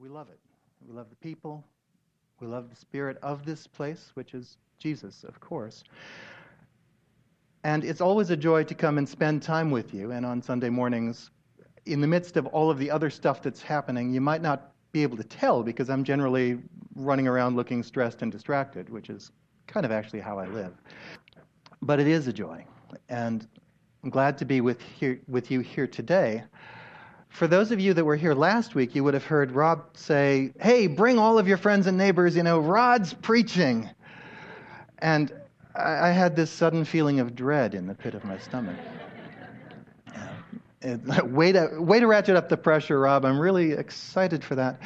we love it. We love the people. We love the spirit of this place, which is Jesus, of course. And it's always a joy to come and spend time with you. And on Sunday mornings, in the midst of all of the other stuff that's happening, you might not be able to tell because I'm generally running around looking stressed and distracted, which is kind of actually how I live. But it is a joy. And I'm glad to be with, here, with you here today. For those of you that were here last week, you would have heard Rob say, Hey, bring all of your friends and neighbors, you know, Rod's preaching. And I, I had this sudden feeling of dread in the pit of my stomach. way, to, way to ratchet up the pressure, Rob. I'm really excited for that.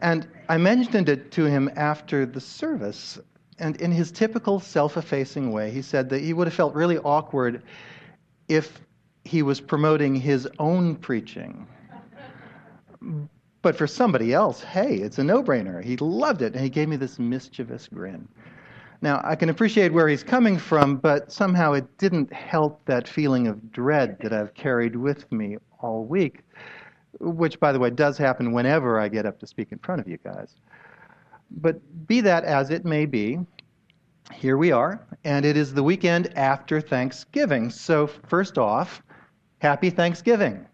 And I mentioned it to him after the service. And in his typical self effacing way, he said that he would have felt really awkward if he was promoting his own preaching but for somebody else, hey, it's a no brainer. He loved it, and he gave me this mischievous grin. Now, I can appreciate where he's coming from, but somehow it didn't help that feeling of dread that I've carried with me all week, which, by the way, does happen whenever I get up to speak in front of you guys. But be that as it may be, here we are, and it is the weekend after Thanksgiving. So, first off, happy Thanksgiving.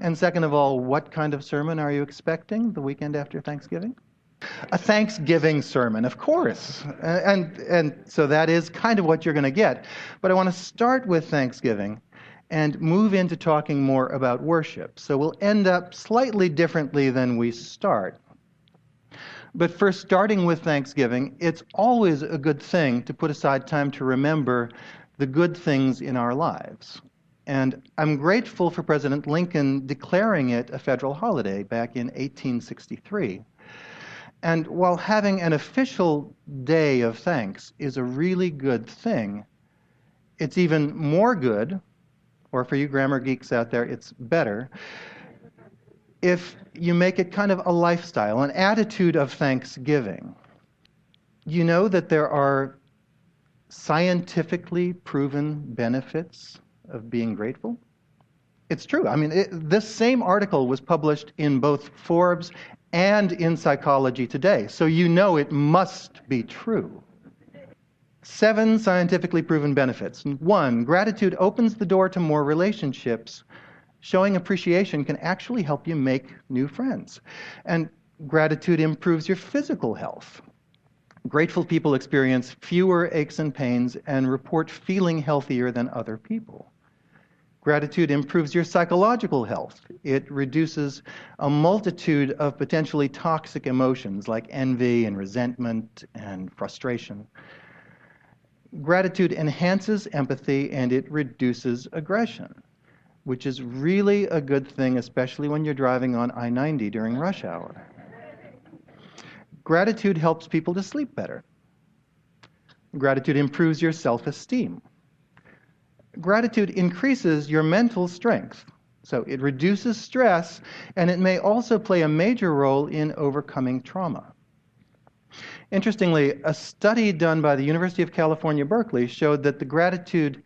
And second of all, what kind of sermon are you expecting the weekend after Thanksgiving? A Thanksgiving sermon, of course. And, and so that is kind of what you're going to get. But I want to start with Thanksgiving and move into talking more about worship. So we'll end up slightly differently than we start. But first, starting with Thanksgiving, it's always a good thing to put aside time to remember the good things in our lives. And I'm grateful for President Lincoln declaring it a federal holiday back in 1863. And while having an official day of thanks is a really good thing, it's even more good, or for you grammar geeks out there, it's better, if you make it kind of a lifestyle, an attitude of thanksgiving. You know that there are scientifically proven benefits of being grateful? It's true. I mean, it, this same article was published in both Forbes and in Psychology Today, so you know it must be true. Seven scientifically proven benefits. One, gratitude opens the door to more relationships. Showing appreciation can actually help you make new friends. And gratitude improves your physical health. Grateful people experience fewer aches and pains and report feeling healthier than other people. Gratitude improves your psychological health. It reduces a multitude of potentially toxic emotions like envy and resentment and frustration. Gratitude enhances empathy and it reduces aggression, which is really a good thing, especially when you're driving on I 90 during rush hour. Gratitude helps people to sleep better. Gratitude improves your self esteem gratitude increases your mental strength. So it reduces stress, and it may also play a major role in overcoming trauma. Interestingly, a study done by the University of California, Berkeley showed that the gratitude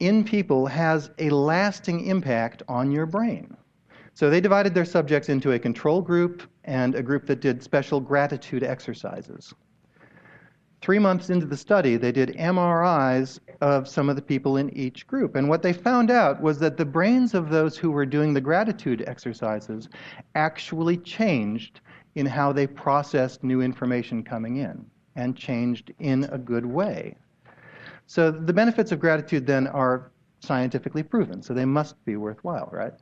in people has a lasting impact on your brain. So they divided their subjects into a control group and a group that did special gratitude exercises. Three months into the study, they did MRIs of some of the people in each group. And what they found out was that the brains of those who were doing the gratitude exercises actually changed in how they processed new information coming in and changed in a good way. So the benefits of gratitude then are scientifically proven, so they must be worthwhile, right?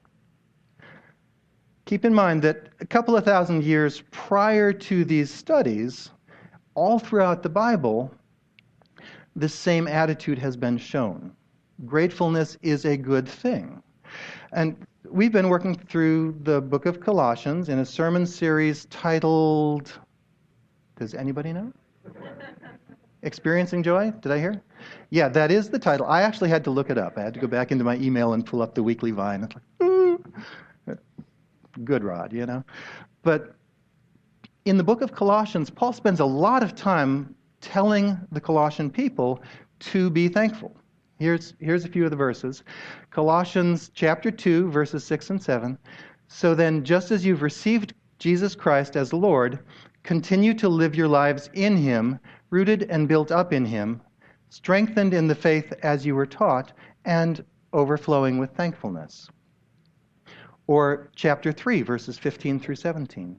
Keep in mind that a couple of thousand years prior to these studies, all throughout the Bible, this same attitude has been shown. Gratefulness is a good thing. And we've been working through the book of Colossians in a sermon series titled, does anybody know? Experiencing Joy? Did I hear? Yeah, that is the title. I actually had to look it up. I had to go back into my email and pull up the weekly vine. It's like, mm. good rod, you know? But in the book of Colossians, Paul spends a lot of time telling the Colossian people to be thankful. Here's, here's a few of the verses Colossians chapter 2, verses 6 and 7 So then, just as you've received Jesus Christ as Lord, continue to live your lives in Him, rooted and built up in Him, strengthened in the faith as you were taught, and overflowing with thankfulness. Or chapter 3, verses 15 through 17.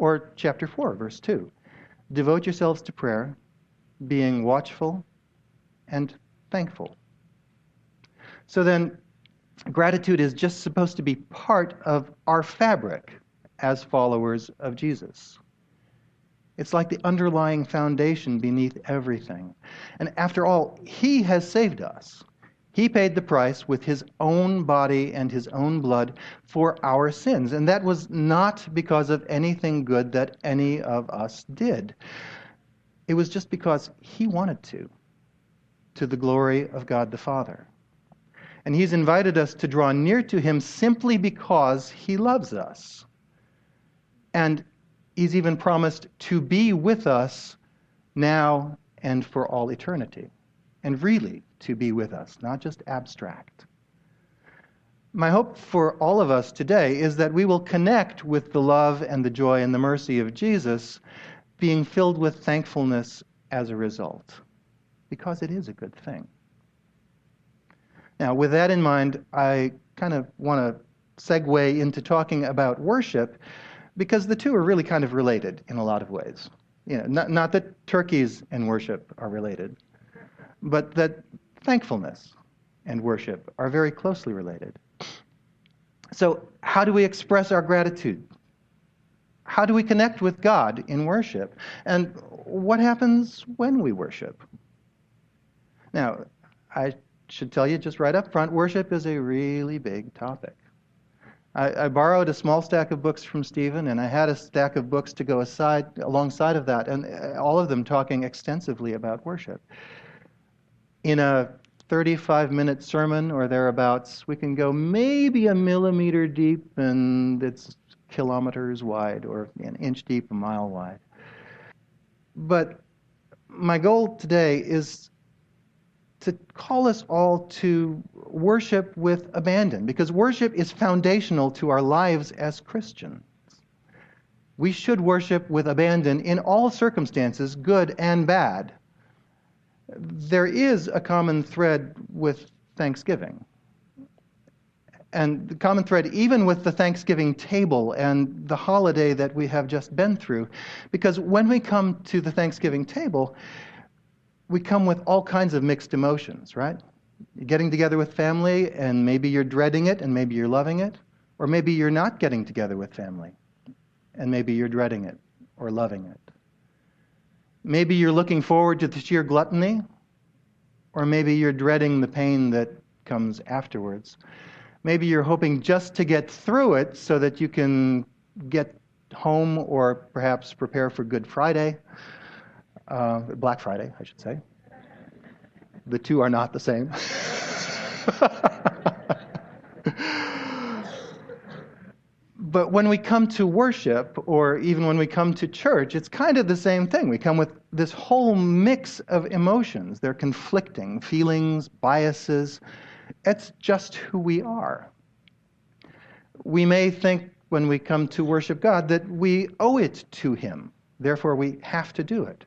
Or chapter 4, verse 2 Devote yourselves to prayer, being watchful and thankful. So then, gratitude is just supposed to be part of our fabric as followers of Jesus. It's like the underlying foundation beneath everything. And after all, He has saved us. He paid the price with His own body and His own blood for our sins. And that was not because of anything good that any of us did. It was just because He wanted to, to the glory of God the Father. And He's invited us to draw near to Him simply because He loves us. And He's even promised to be with us now and for all eternity. And really to be with us, not just abstract. My hope for all of us today is that we will connect with the love and the joy and the mercy of Jesus, being filled with thankfulness as a result, because it is a good thing. Now, with that in mind, I kind of want to segue into talking about worship because the two are really kind of related in a lot of ways. You know, not, not that turkeys and worship are related, but that thankfulness and worship are very closely related. So, how do we express our gratitude? How do we connect with God in worship? And what happens when we worship? Now, I should tell you just right up front worship is a really big topic. I, I, borrowed a small stack of books from Stephen, and I had a stack of books to go aside alongside of that, and uh, all of them talking extensively about worship. In a 35 minute sermon or thereabouts, we can go maybe a millimeter deep and it's kilometers wide, or an inch deep, a mile wide. But my goal today is to call us all to worship with abandon, because worship is foundational to our lives as Christians. We should worship with abandon in all circumstances, good and bad. There is a common thread with Thanksgiving. And the common thread, even with the Thanksgiving table and the holiday that we have just been through, because when we come to the Thanksgiving table, we come with all kinds of mixed emotions, right? You're getting together with family, and maybe you're dreading it, and maybe you're loving it, or maybe you're not getting together with family, and maybe you're dreading it or loving it. Maybe you're looking forward to the sheer gluttony, or maybe you're dreading the pain that comes afterwards. Maybe you're hoping just to get through it so that you can get home or perhaps prepare for Good Friday uh, Black Friday, I should say. The two are not the same. but when we come to worship, or even when we come to church, it's kind of the same thing. We come with this whole mix of emotions. They're conflicting feelings, biases. It's just who we are. We may think when we come to worship God that we owe it to Him, therefore, we have to do it.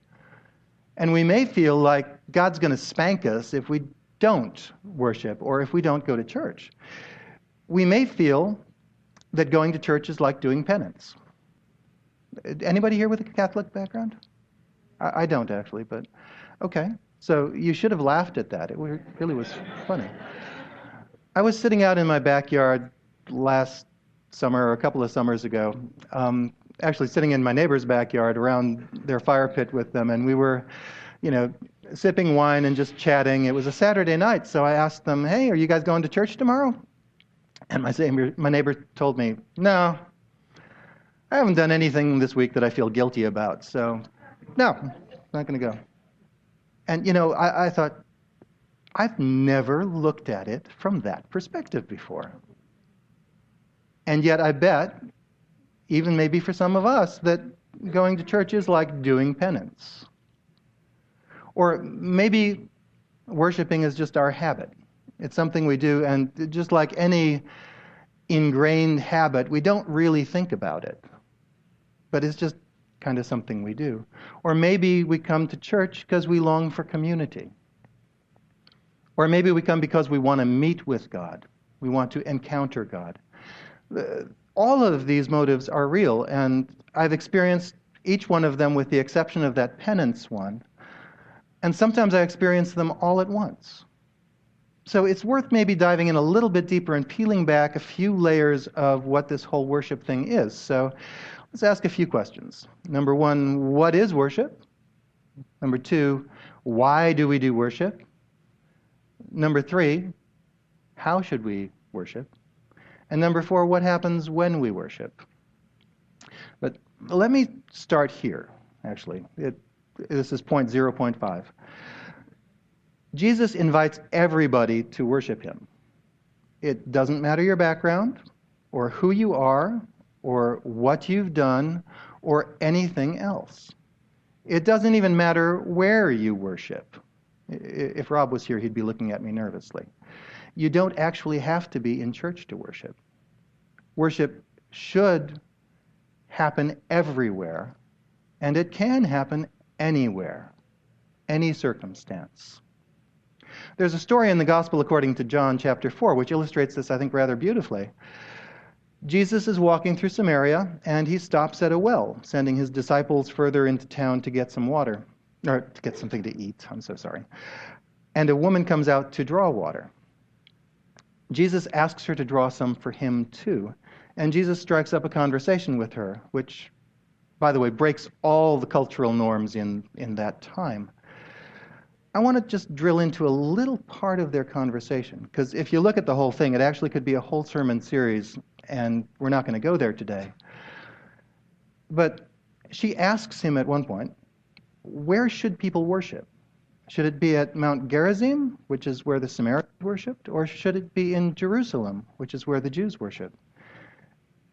And we may feel like God's going to spank us if we don't worship or if we don't go to church. We may feel that going to church is like doing penance. Anybody here with a Catholic background? I, I don't actually, but okay. So you should have laughed at that. It really was funny. I was sitting out in my backyard last summer or a couple of summers ago, um, actually sitting in my neighbor's backyard around their fire pit with them, and we were, you know, sipping wine and just chatting. It was a Saturday night, so I asked them, "Hey, are you guys going to church tomorrow?" And my neighbor, my neighbor told me, No, I haven't done anything this week that I feel guilty about, so no, not going to go. And, you know, I, I thought, I've never looked at it from that perspective before. And yet, I bet, even maybe for some of us, that going to church is like doing penance. Or maybe worshiping is just our habit. It's something we do, and just like any ingrained habit, we don't really think about it. But it's just kind of something we do. Or maybe we come to church because we long for community. Or maybe we come because we want to meet with God, we want to encounter God. Uh, all of these motives are real, and I've experienced each one of them with the exception of that penance one. And sometimes I experience them all at once. So it's worth maybe diving in a little bit deeper and peeling back a few layers of what this whole worship thing is. So let's ask a few questions. Number one, what is worship? Number two, why do we do worship? Number three, how should we worship? And number four, what happens when we worship? But let me start here, actually. It, this is point 0.5. Jesus invites everybody to worship him. It doesn't matter your background, or who you are, or what you've done, or anything else. It doesn't even matter where you worship. If Rob was here, he'd be looking at me nervously. You don't actually have to be in church to worship. Worship should happen everywhere, and it can happen anywhere, any circumstance. There's a story in the Gospel according to John, chapter 4, which illustrates this, I think, rather beautifully. Jesus is walking through Samaria, and he stops at a well, sending his disciples further into town to get some water or to get something to eat. I'm so sorry. And a woman comes out to draw water. Jesus asks her to draw some for him too. And Jesus strikes up a conversation with her, which, by the way, breaks all the cultural norms in, in that time. I want to just drill into a little part of their conversation, because if you look at the whole thing, it actually could be a whole sermon series, and we're not going to go there today. But she asks him at one point, where should people worship? Should it be at Mount Gerizim, which is where the Samaritans worshipped, or should it be in Jerusalem, which is where the Jews worship?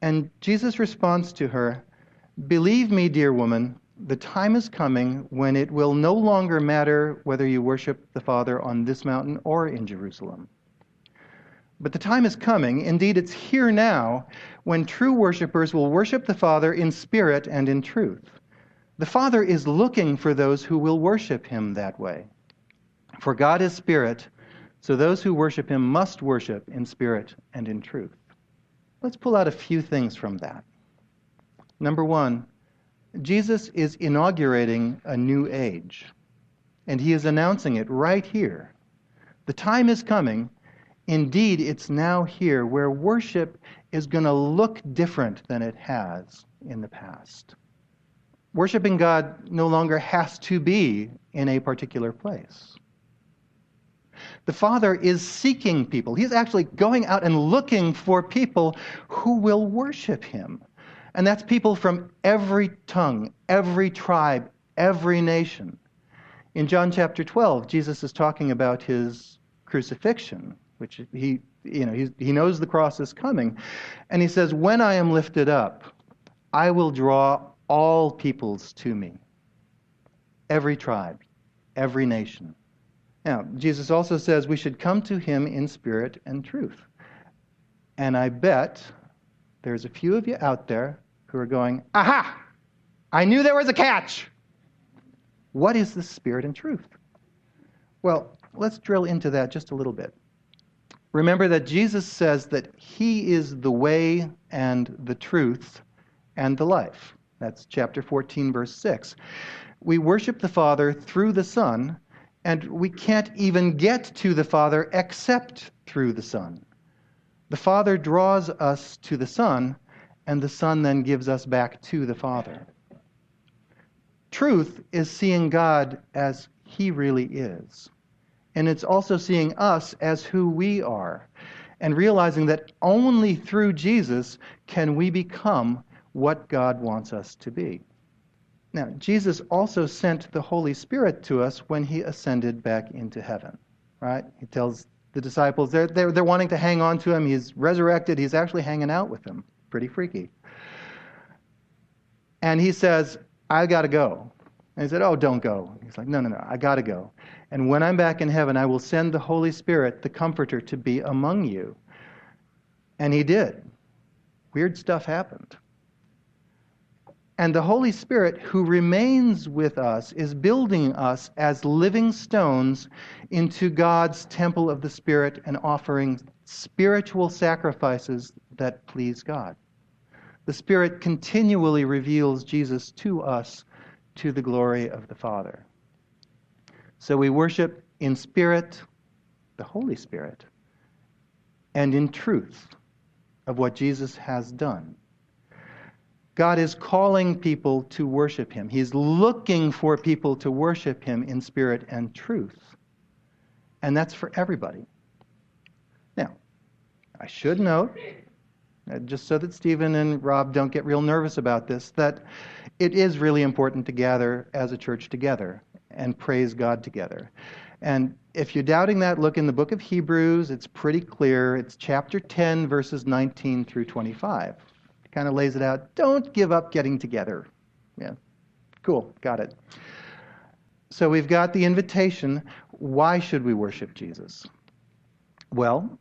And Jesus responds to her, Believe me, dear woman, the time is coming when it will no longer matter whether you worship the Father on this mountain or in Jerusalem. But the time is coming, indeed, it's here now, when true worshippers will worship the Father in spirit and in truth. The Father is looking for those who will worship him that way. For God is spirit, so those who worship him must worship in spirit and in truth. Let's pull out a few things from that. Number one, Jesus is inaugurating a new age, and he is announcing it right here. The time is coming. Indeed, it's now here where worship is going to look different than it has in the past. Worshipping God no longer has to be in a particular place. The Father is seeking people. He's actually going out and looking for people who will worship Him. And that's people from every tongue, every tribe, every nation. In John chapter 12, Jesus is talking about his crucifixion, which he, you know, he knows the cross is coming. And he says, When I am lifted up, I will draw all peoples to me, every tribe, every nation. Now, Jesus also says we should come to him in spirit and truth. And I bet there's a few of you out there who are going, Aha! I knew there was a catch! What is the spirit and truth? Well, let's drill into that just a little bit. Remember that Jesus says that he is the way and the truth and the life. That's chapter 14, verse 6. We worship the Father through the Son, and we can't even get to the Father except through the Son. The Father draws us to the Son, and the Son then gives us back to the Father. Truth is seeing God as He really is. And it's also seeing us as who we are. and realizing that only through Jesus can we become what God wants us to be. Now, Jesus also sent the Holy Spirit to us when he ascended back into heaven, right? He tells the disciples they're, they're, they're wanting to hang on to him. He's resurrected. He's actually hanging out with them. Pretty freaky. And he says, I got to go. And he said, Oh, don't go. He's like, No, no, no, I got to go. And when I'm back in heaven, I will send the Holy Spirit, the Comforter, to be among you. And he did. Weird stuff happened. And the Holy Spirit, who remains with us, is building us as living stones into God's temple of the Spirit and offering spiritual sacrifices that please God. The Spirit continually reveals Jesus to us to the glory of the Father. So we worship in spirit, the Holy Spirit, and in truth of what Jesus has done. God is calling people to worship Him. He's looking for people to worship Him in spirit and truth. And that's for everybody. Now, I should note, uh, just so that Stephen and Rob don't get real nervous about this, that it is really important to gather as a church together and praise God together. And if you're doubting that, look in the book of Hebrews. It's pretty clear. It's chapter 10, verses 19 through 25 kind of lays it out. Don't give up getting together. Yeah. Cool. Got it. So we've got the invitation. Why should we worship Jesus? Well,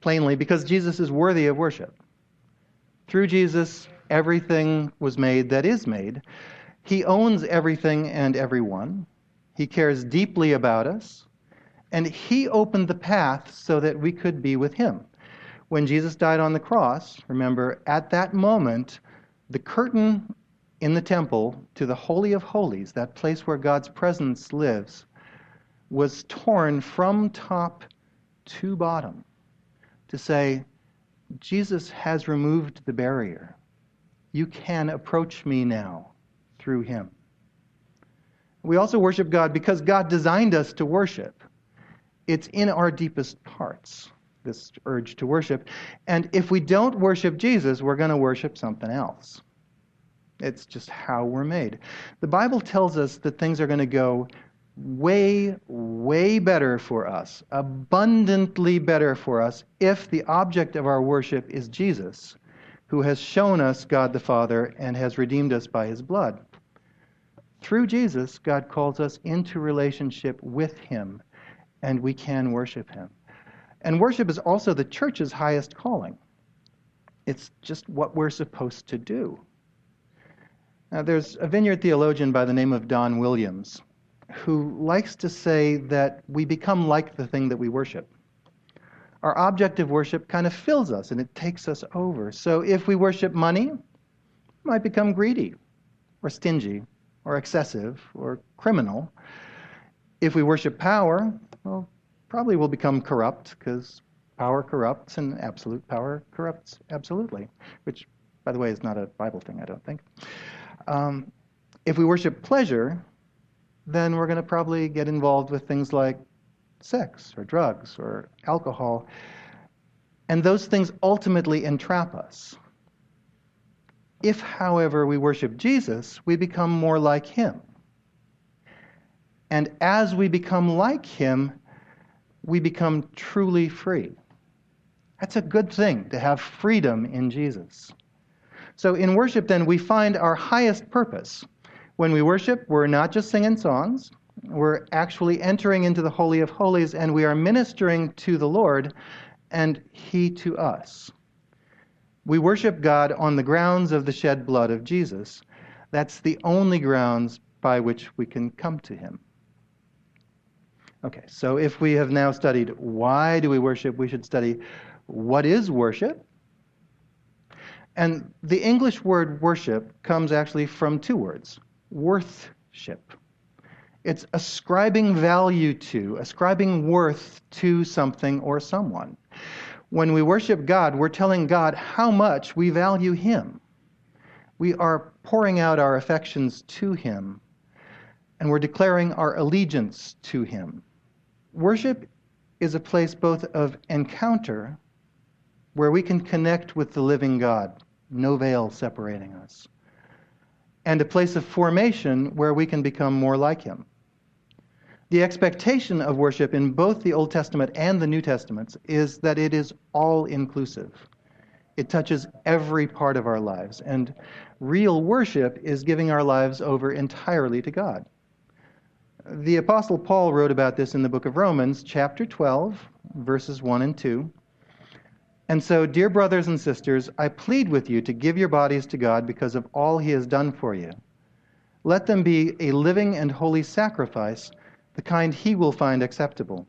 plainly, because Jesus is worthy of worship. Through Jesus, everything was made that is made. He owns everything and everyone. He cares deeply about us. And He opened the path so that we could be with Him when Jesus died on the cross, remember, at that moment, the curtain in the temple to the Holy of Holies, that place where God's presence lives, was torn from top to bottom to say, Jesus has removed the barrier. You can approach me now through him. We also worship God because God designed us to worship. It's in our deepest parts this urge to worship. And if we don't worship Jesus, we're going to worship something else. It's just how we're made. The Bible tells us that things are going to go way, way better for us, abundantly better for us, if the object of our worship is Jesus, who has shown us God the Father and has redeemed us by his blood. Through Jesus, God calls us into relationship with him, and we can worship him. And worship is also the church's highest calling. It's just what we're supposed to do. Now, there's a vineyard theologian by the name of Don Williams who likes to say that we become like the thing that we worship. Our object of worship kind of fills us and it takes us over. So if we worship money, we might become greedy or stingy or excessive or criminal. If we worship power, well, probably will become corrupt because power corrupts and absolute power corrupts absolutely, which, by the way, is not a Bible thing, I don't think. Um, if we worship pleasure, then we're going to probably get involved with things like sex or drugs or alcohol. And those things ultimately entrap us. If, however, we worship Jesus, we become more like him. And as we become like him, we become truly free. That's a good thing to have freedom in Jesus. So in worship, then, we find our highest purpose. When we worship, we're not just singing songs, we're actually entering into the Holy of Holies and we are ministering to the Lord and He to us. We worship God on the grounds of the shed blood of Jesus. That's the only grounds by which we can come to Him. Okay, so if we have now studied why do we worship, we should study what is worship. And the English word worship comes actually from two words worthship. It's ascribing value to, ascribing worth to something or someone. When we worship God, we're telling God how much we value Him. We are pouring out our affections to Him, and we're declaring our allegiance to Him. Worship is a place both of encounter, where we can connect with the living God, no veil separating us, and a place of formation where we can become more like Him. The expectation of worship in both the Old Testament and the New Testaments is that it is all inclusive. It touches every part of our lives. And real worship is giving our lives over entirely to God. The Apostle Paul wrote about this in the book of Romans, chapter 12, verses 1 and 2. And so, dear brothers and sisters, I plead with you to give your bodies to God because of all he has done for you. Let them be a living and holy sacrifice, the kind he will find acceptable.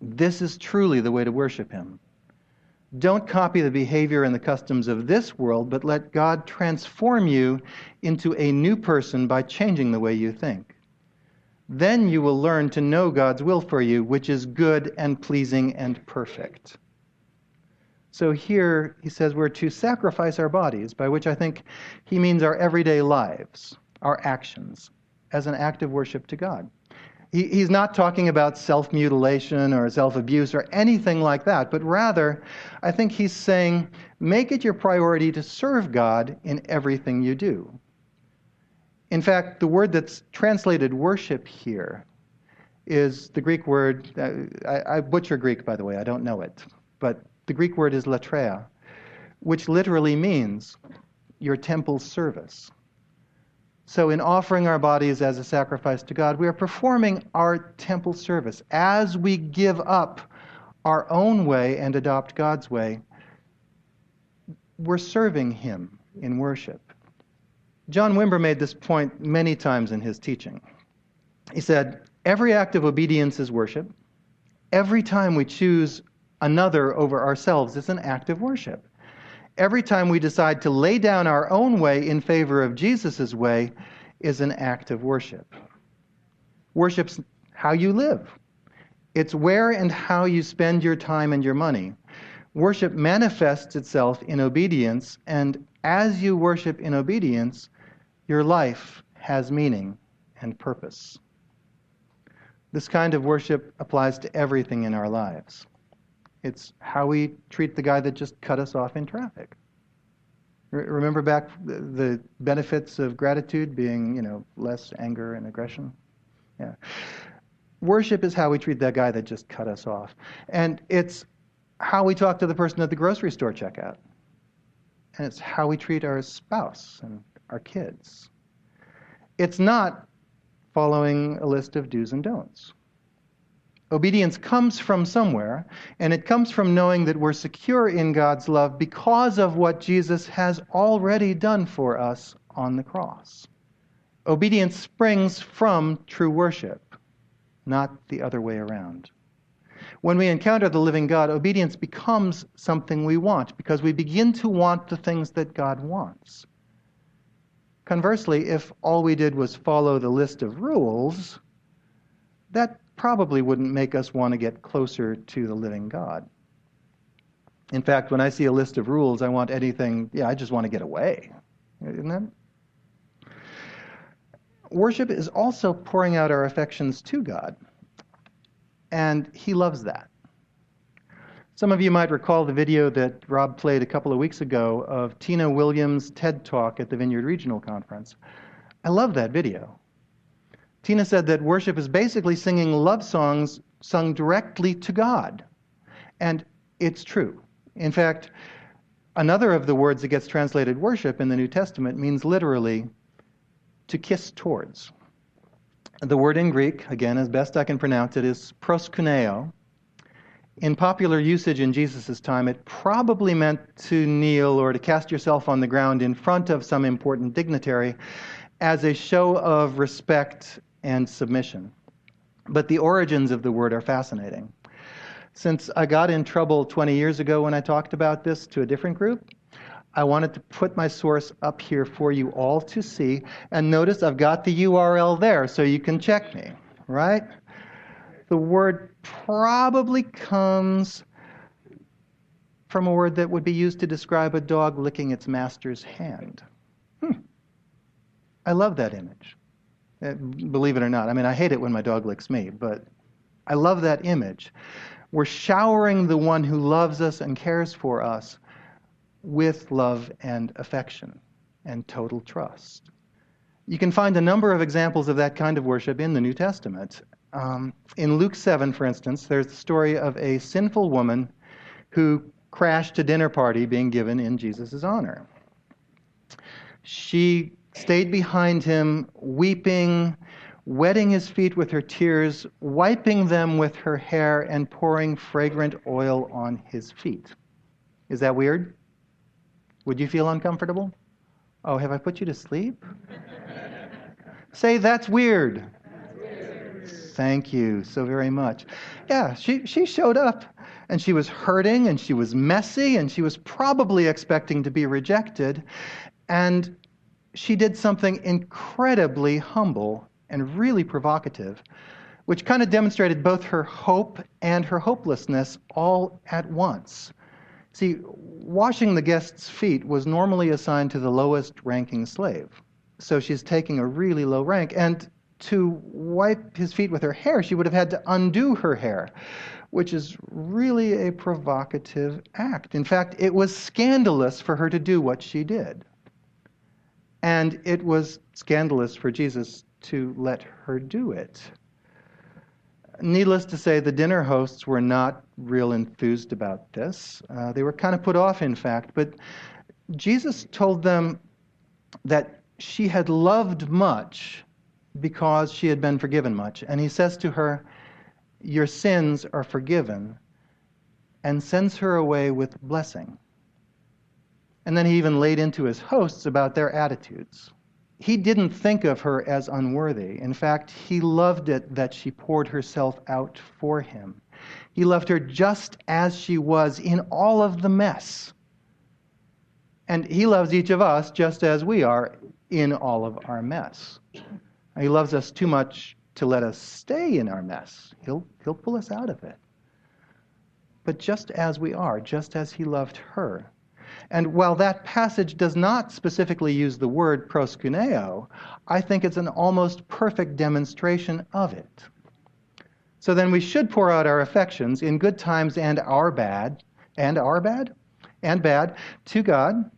This is truly the way to worship him. Don't copy the behavior and the customs of this world, but let God transform you into a new person by changing the way you think. Then you will learn to know God's will for you, which is good and pleasing and perfect. So here he says we're to sacrifice our bodies, by which I think he means our everyday lives, our actions, as an act of worship to God. He, he's not talking about self mutilation or self abuse or anything like that, but rather, I think he's saying make it your priority to serve God in everything you do. In fact, the word that's translated worship here is the Greek word, uh, I, I, butcher Greek, by the way, I don't know it, but the Greek word is latreia, which literally means your temple service. So, in offering our bodies as a sacrifice to God, we are performing our temple service. As we give up our own way and adopt God's way, we're serving Him in worship. John Wimber made this point many times in his teaching. He said, Every act of obedience is worship. Every time we choose another over ourselves is an act of worship. Every time we decide to lay down our own way in favor of Jesus' way is an act of worship. Worship's how you live, it's where and how you spend your time and your money. Worship manifests itself in obedience, and as you worship in obedience, your life has meaning and purpose. This kind of worship applies to everything in our lives. It's how we treat the guy that just cut us off in traffic. Remember back the benefits of gratitude being, you know, less anger and aggression? Yeah. Worship is how we treat that guy that just cut us off. And it's how we talk to the person at the grocery store checkout. And it's how we treat our spouse and our kids. It's not following a list of do's and don'ts. Obedience comes from somewhere, and it comes from knowing that we're secure in God's love because of what Jesus has already done for us on the cross. Obedience springs from true worship, not the other way around. When we encounter the living God, obedience becomes something we want because we begin to want the things that God wants. Conversely, if all we did was follow the list of rules, that probably wouldn't make us want to get closer to the living God. In fact, when I see a list of rules, I want anything, yeah, I just want to get away. Isn't that? Worship is also pouring out our affections to God, and He loves that. Some of you might recall the video that Rob played a couple of weeks ago of Tina Williams' TED Talk at the Vineyard Regional Conference. I love that video. Tina said that worship is basically singing love songs sung directly to God. And it's true. In fact, another of the words that gets translated worship in the New Testament means literally to kiss towards. The word in Greek, again, as best I can pronounce it, is proskuneo, in popular usage in Jesus' time, it probably meant to kneel or to cast yourself on the ground in front of some important dignitary as a show of respect and submission. But the origins of the word are fascinating. Since I got in trouble 20 years ago when I talked about this to a different group, I wanted to put my source up here for you all to see. And notice I've got the URL there so you can check me, right? The word probably comes from a word that would be used to describe a dog licking its master's hand. Hmm. I love that image. Uh, believe it or not. I mean, I hate it when my dog licks me, but I love that image. We're showering the one who loves us and cares for us with love and affection and total trust. You can find a number of examples of that kind of worship in the New Testament. Um, in Luke 7, for instance, there's the story of a sinful woman who crashed a dinner party being given in Jesus' honor. She stayed behind him, weeping, wetting his feet with her tears, wiping them with her hair, and pouring fragrant oil on his feet. Is that weird? Would you feel uncomfortable? Oh, have I put you to sleep? Say, that's weird. Thank you so very much. Yeah, she, she showed up and she was hurting and she was messy and she was probably expecting to be rejected. And she did something incredibly humble and really provocative, which kind of demonstrated both her hope and her hopelessness all at once. See, washing the guest's feet was normally assigned to the lowest ranking slave. So she's taking a really low rank. And to wipe his feet with her hair, she would have had to undo her hair, which is really a provocative act. In fact, it was scandalous for her to do what she did. And it was scandalous for Jesus to let her do it. Needless to say, the dinner hosts were not real enthused about this. Uh, they were kind of put off, in fact. But Jesus told them that she had loved much because she had been forgiven much. And he says to her, Your sins are forgiven, and sends her away with blessing. And then he even laid into his hosts about their attitudes. He didn't think of her as unworthy. In fact, he loved it that she poured herself out for him. He loved her just as she was in all of the mess. And he loves each of us just as we are in all of our mess. He loves us too much to let us stay in our mess. He'll, he'll pull us out of it. But just as we are, just as he loved her. And while that passage does not specifically use the word proskuneo, I think it's an almost perfect demonstration of it. So then we should pour out our affections in good times and our bad, and our bad, and bad, to God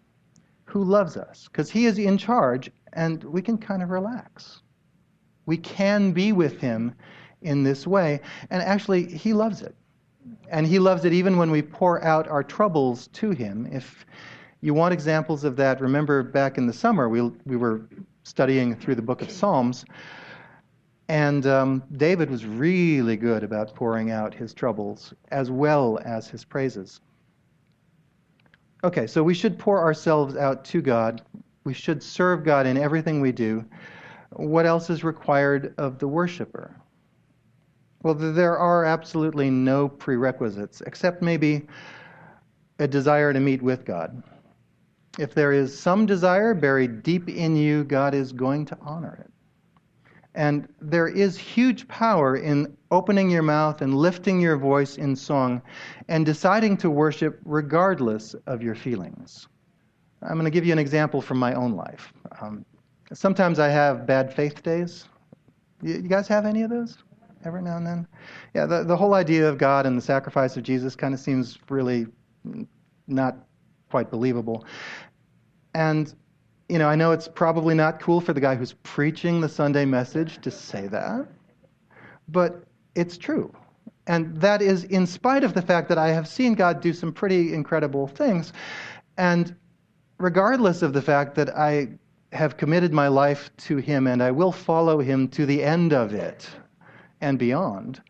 who loves us, because he is in charge and we can kind of relax. We can be with him in this way. And actually, he loves it. And he loves it even when we pour out our troubles to him. If you want examples of that, remember back in the summer, we, we were studying through the book of Psalms. And um, David was really good about pouring out his troubles as well as his praises. Okay, so we should pour ourselves out to God. We should serve God in everything we do what else is required of the worshiper? Well, there are absolutely no prerequisites, except maybe a desire to meet with God. If there is some desire buried deep in you, God is going to honor it. And there is huge power in opening your mouth and lifting your voice in song and deciding to worship regardless of your feelings. I'm going to give you an example from my own life. Um, Sometimes I have bad faith days. You, guys have any of those? Every now and then? Yeah, the, the whole idea of God and the sacrifice of Jesus kind of seems really not quite believable. And, you know, I know it's probably not cool for the guy who's preaching the Sunday message to say that, but it's true. And that is in spite of the fact that I have seen God do some pretty incredible things. And regardless of the fact that I have committed my life to Him and I will follow Him to the end of it and beyond,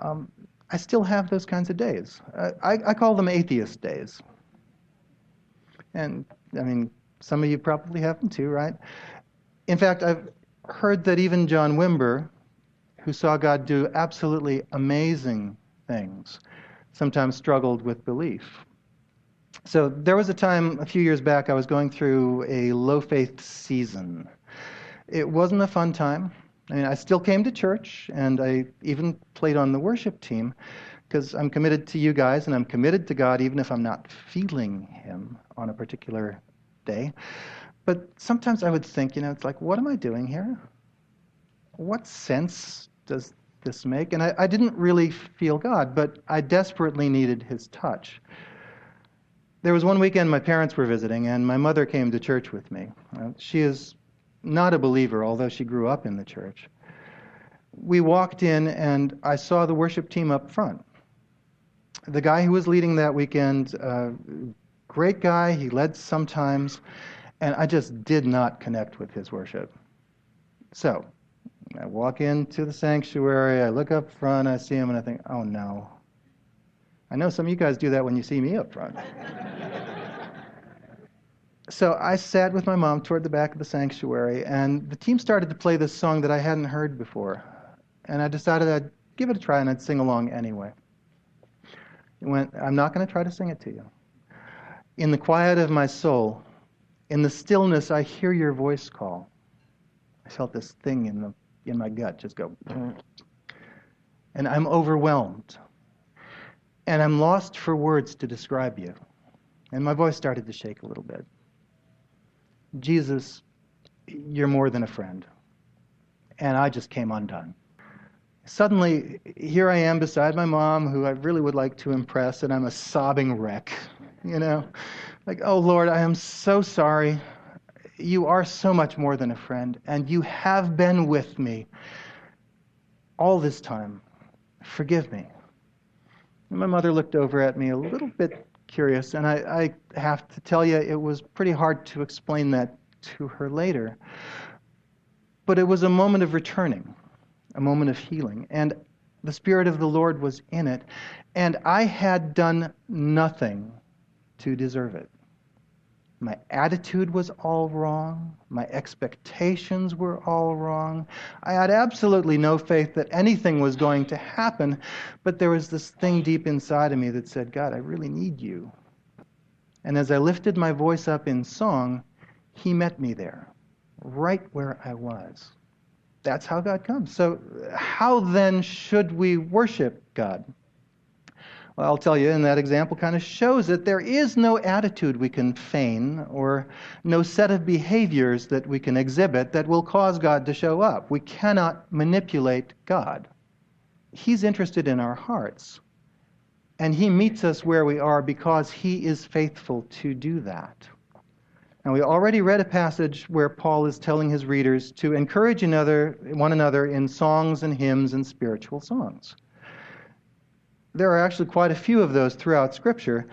um, I still have those kinds of days. I, I call them atheist days. And I mean, some of you probably have them too, right? In fact, I've heard that even John Wimber, who saw God do absolutely amazing things, sometimes struggled with belief. So there was a time a few years back I was going through a low faith season. It wasn't a fun time. I mean, I still came to church and I even played on the worship team because I'm committed to you guys and I'm committed to God even if I'm not feeling Him on a particular day. But sometimes I would think, you know, it's like, what am I doing here? What sense does this make? And I, I didn't really feel God, but I desperately needed His touch. There was one weekend my parents were visiting, and my mother came to church with me. Uh, she is not a believer, although she grew up in the church. We walked in, and I saw the worship team up front. The guy who was leading that weekend, uh, great guy, he led sometimes, and I just did not connect with his worship. So, I walk into the sanctuary, I look up front, I see him, and I think, oh no. I know some of you guys do that when you see me up front. so I sat with my mom toward the back of the sanctuary, and the team started to play this song that I hadn't heard before. And I decided I'd give it a try and I'd sing along anyway. It went, I'm not going to try to sing it to you. In the quiet of my soul, in the stillness, I hear your voice call. I felt this thing in, the, in my gut just go, and I'm overwhelmed. And I'm lost for words to describe you. And my voice started to shake a little bit. Jesus, you're more than a friend. And I just came undone. Suddenly, here I am beside my mom, who I really would like to impress, and I'm a sobbing wreck. You know, like, oh Lord, I am so sorry. You are so much more than a friend, and you have been with me all this time. Forgive me. And my mother looked over at me a little bit curious, and I, I have to tell you, it was pretty hard to explain that to her later. But it was a moment of returning, a moment of healing, and the Spirit of the Lord was in it, and I had done nothing to deserve it. My attitude was all wrong. My expectations were all wrong. I had absolutely no faith that anything was going to happen, but there was this thing deep inside of me that said, God, I really need you. And as I lifted my voice up in song, He met me there, right where I was. That's how God comes. So, how then should we worship God? Well, I'll tell you, and that example kind of shows that there is no attitude we can feign or no set of behaviors that we can exhibit that will cause God to show up. We cannot manipulate God. He's interested in our hearts, and He meets us where we are because He is faithful to do that. Now, we already read a passage where Paul is telling his readers to encourage another, one another in songs and hymns and spiritual songs there are actually quite a few of those throughout Scripture.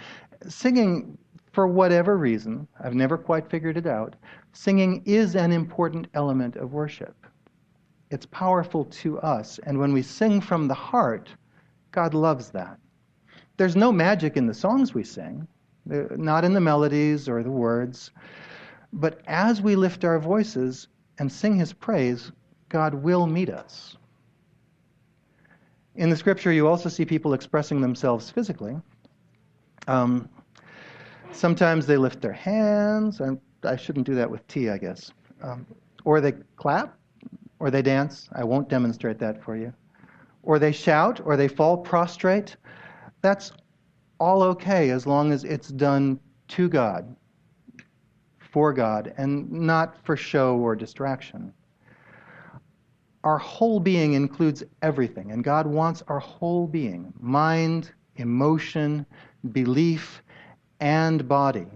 Singing, for whatever reason, I've never quite figured it out, singing is an important element of worship. It's powerful to us, and when we sing from the heart, God loves that. There's no magic in the songs we sing, uh, not in the melodies or the words, but as we lift our voices and sing His praise, God will meet us. In the scripture, you also see people expressing themselves physically. Um, sometimes they lift their hands, and I shouldn't do that with tea, I guess. Um, or they clap, or they dance. I won't demonstrate that for you. Or they shout, or they fall prostrate. That's all okay as long as it's done to God, for God, and not for show or distraction our whole being includes everything, and God wants our whole being mind, emotion, belief, and body.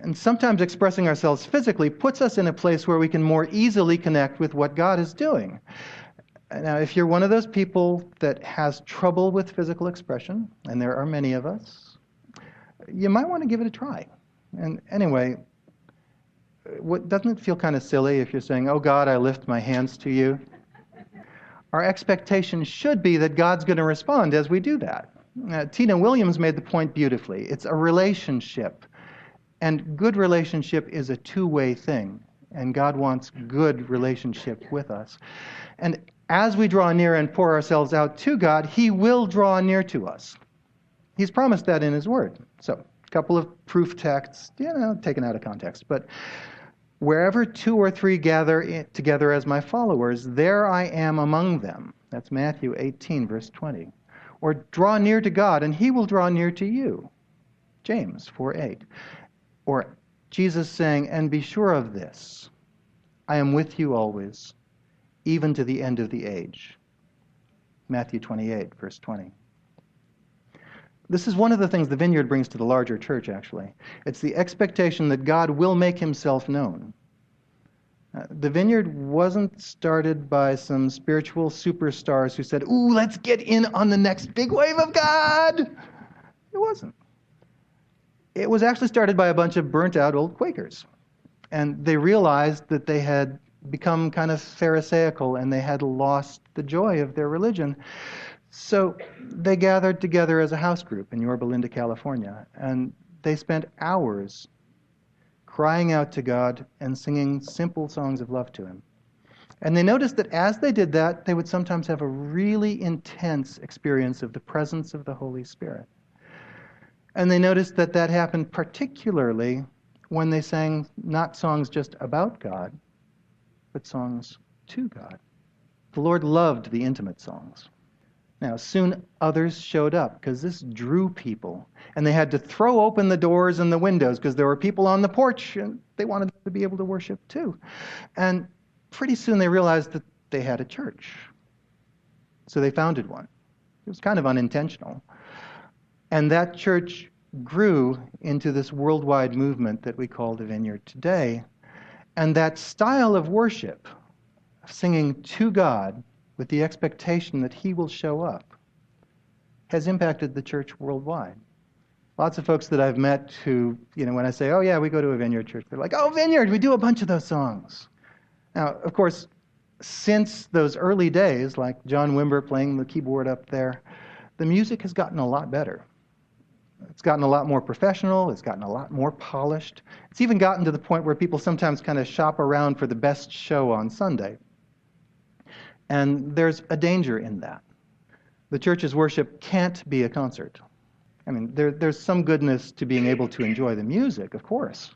And sometimes expressing ourselves physically puts us in a place where we can more easily connect with what God is doing. Now, if you're one of those people that has trouble with physical expression, and there are many of us, you might want to give it a try. And anyway, what, doesn't it feel kind of silly if you're saying, Oh God, I lift my hands to you? Our expectation should be that God's going to respond as we do that. Uh, Tina Williams made the point beautifully. It's a relationship. And good relationship is a two way thing. And God wants good relationship with us. And as we draw near and pour ourselves out to God, He will draw near to us. He's promised that in His Word. So, a couple of proof texts, you know, taken out of context. But Wherever two or three gather together as my followers, there I am among them. That's Matthew 18, verse 20. Or draw near to God, and he will draw near to you. James 4 8. Or Jesus saying, And be sure of this I am with you always, even to the end of the age. Matthew 28, verse 20. This is one of the things the vineyard brings to the larger church, actually. It's the expectation that God will make himself known. Uh, the vineyard wasn't started by some spiritual superstars who said, Ooh, let's get in on the next big wave of God. It wasn't. It was actually started by a bunch of burnt out old Quakers. And they realized that they had become kind of Pharisaical and they had lost the joy of their religion. So they gathered together as a house group in Yorba Linda, California, and they spent hours crying out to God and singing simple songs of love to Him. And they noticed that as they did that, they would sometimes have a really intense experience of the presence of the Holy Spirit. And they noticed that that happened particularly when they sang not songs just about God, but songs to God. The Lord loved the intimate songs. Now, soon others showed up because this drew people. And they had to throw open the doors and the windows because there were people on the porch and they wanted to be able to worship too. And pretty soon they realized that they had a church. So they founded one. It was kind of unintentional. And that church grew into this worldwide movement that we call the Vineyard today. And that style of worship, singing to God with the expectation that He will show up, has impacted the church worldwide. Lots of folks that I've met who, you know, when I say, oh, yeah, we go to a vineyard church, they're like, oh, vineyard, we do a bunch of those songs. Now, of course, since those early days, like John Wimber playing the keyboard up there, the music has gotten a lot better. It's gotten a lot more professional. It's gotten a lot more polished. It's even gotten to the point where people sometimes kind of shop around for the best show on Sunday. And there's a danger in that. The church's worship can't be a concert. I mean, there, there's some goodness to being able to enjoy the music, of course.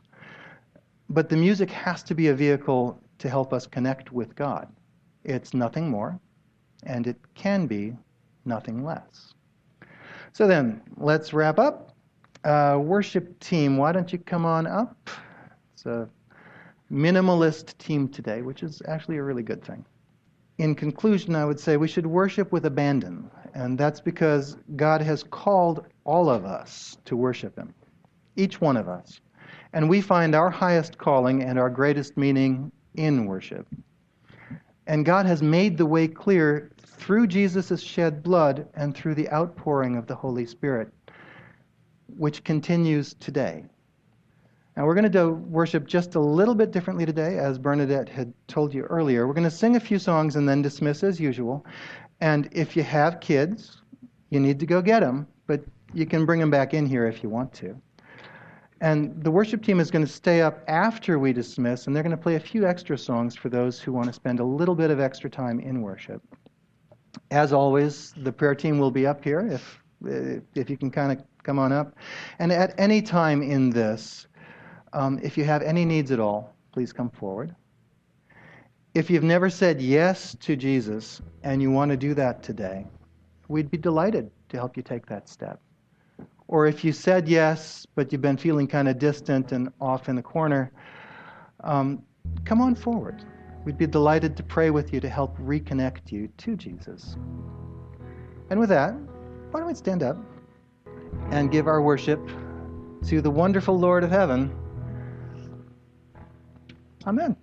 But the music has to be a vehicle to help us connect with God. It's nothing more, and it can be nothing less. So then, let's wrap up. Uh, worship team, why don't you come on up? It's a minimalist team today, which is actually a really good thing. In conclusion, I would say we should worship with abandon, and that's because God has called all of us to worship Him, each one of us. And we find our highest calling and our greatest meaning in worship. And God has made the way clear through Jesus' shed blood and through the outpouring of the Holy Spirit, which continues today. Now, we're going to do worship just a little bit differently today, as Bernadette had told you earlier. We're going to sing a few songs and then dismiss as usual. And if you have kids, you need to go get them, but you can bring them back in here if you want to. And the worship team is going to stay up after we dismiss, and they're going to play a few extra songs for those who want to spend a little bit of extra time in worship. As always, the prayer team will be up here if, if you can kind of come on up. And at any time in this, um, if you have any needs at all, please come forward. If you've never said yes to Jesus and you want to do that today, we'd be delighted to help you take that step. Or if you said yes, but you've been feeling kind of distant and off in the corner, um, come on forward. We'd be delighted to pray with you to help reconnect you to Jesus. And with that, why don't we stand up and give our worship to the wonderful Lord of heaven? Amen.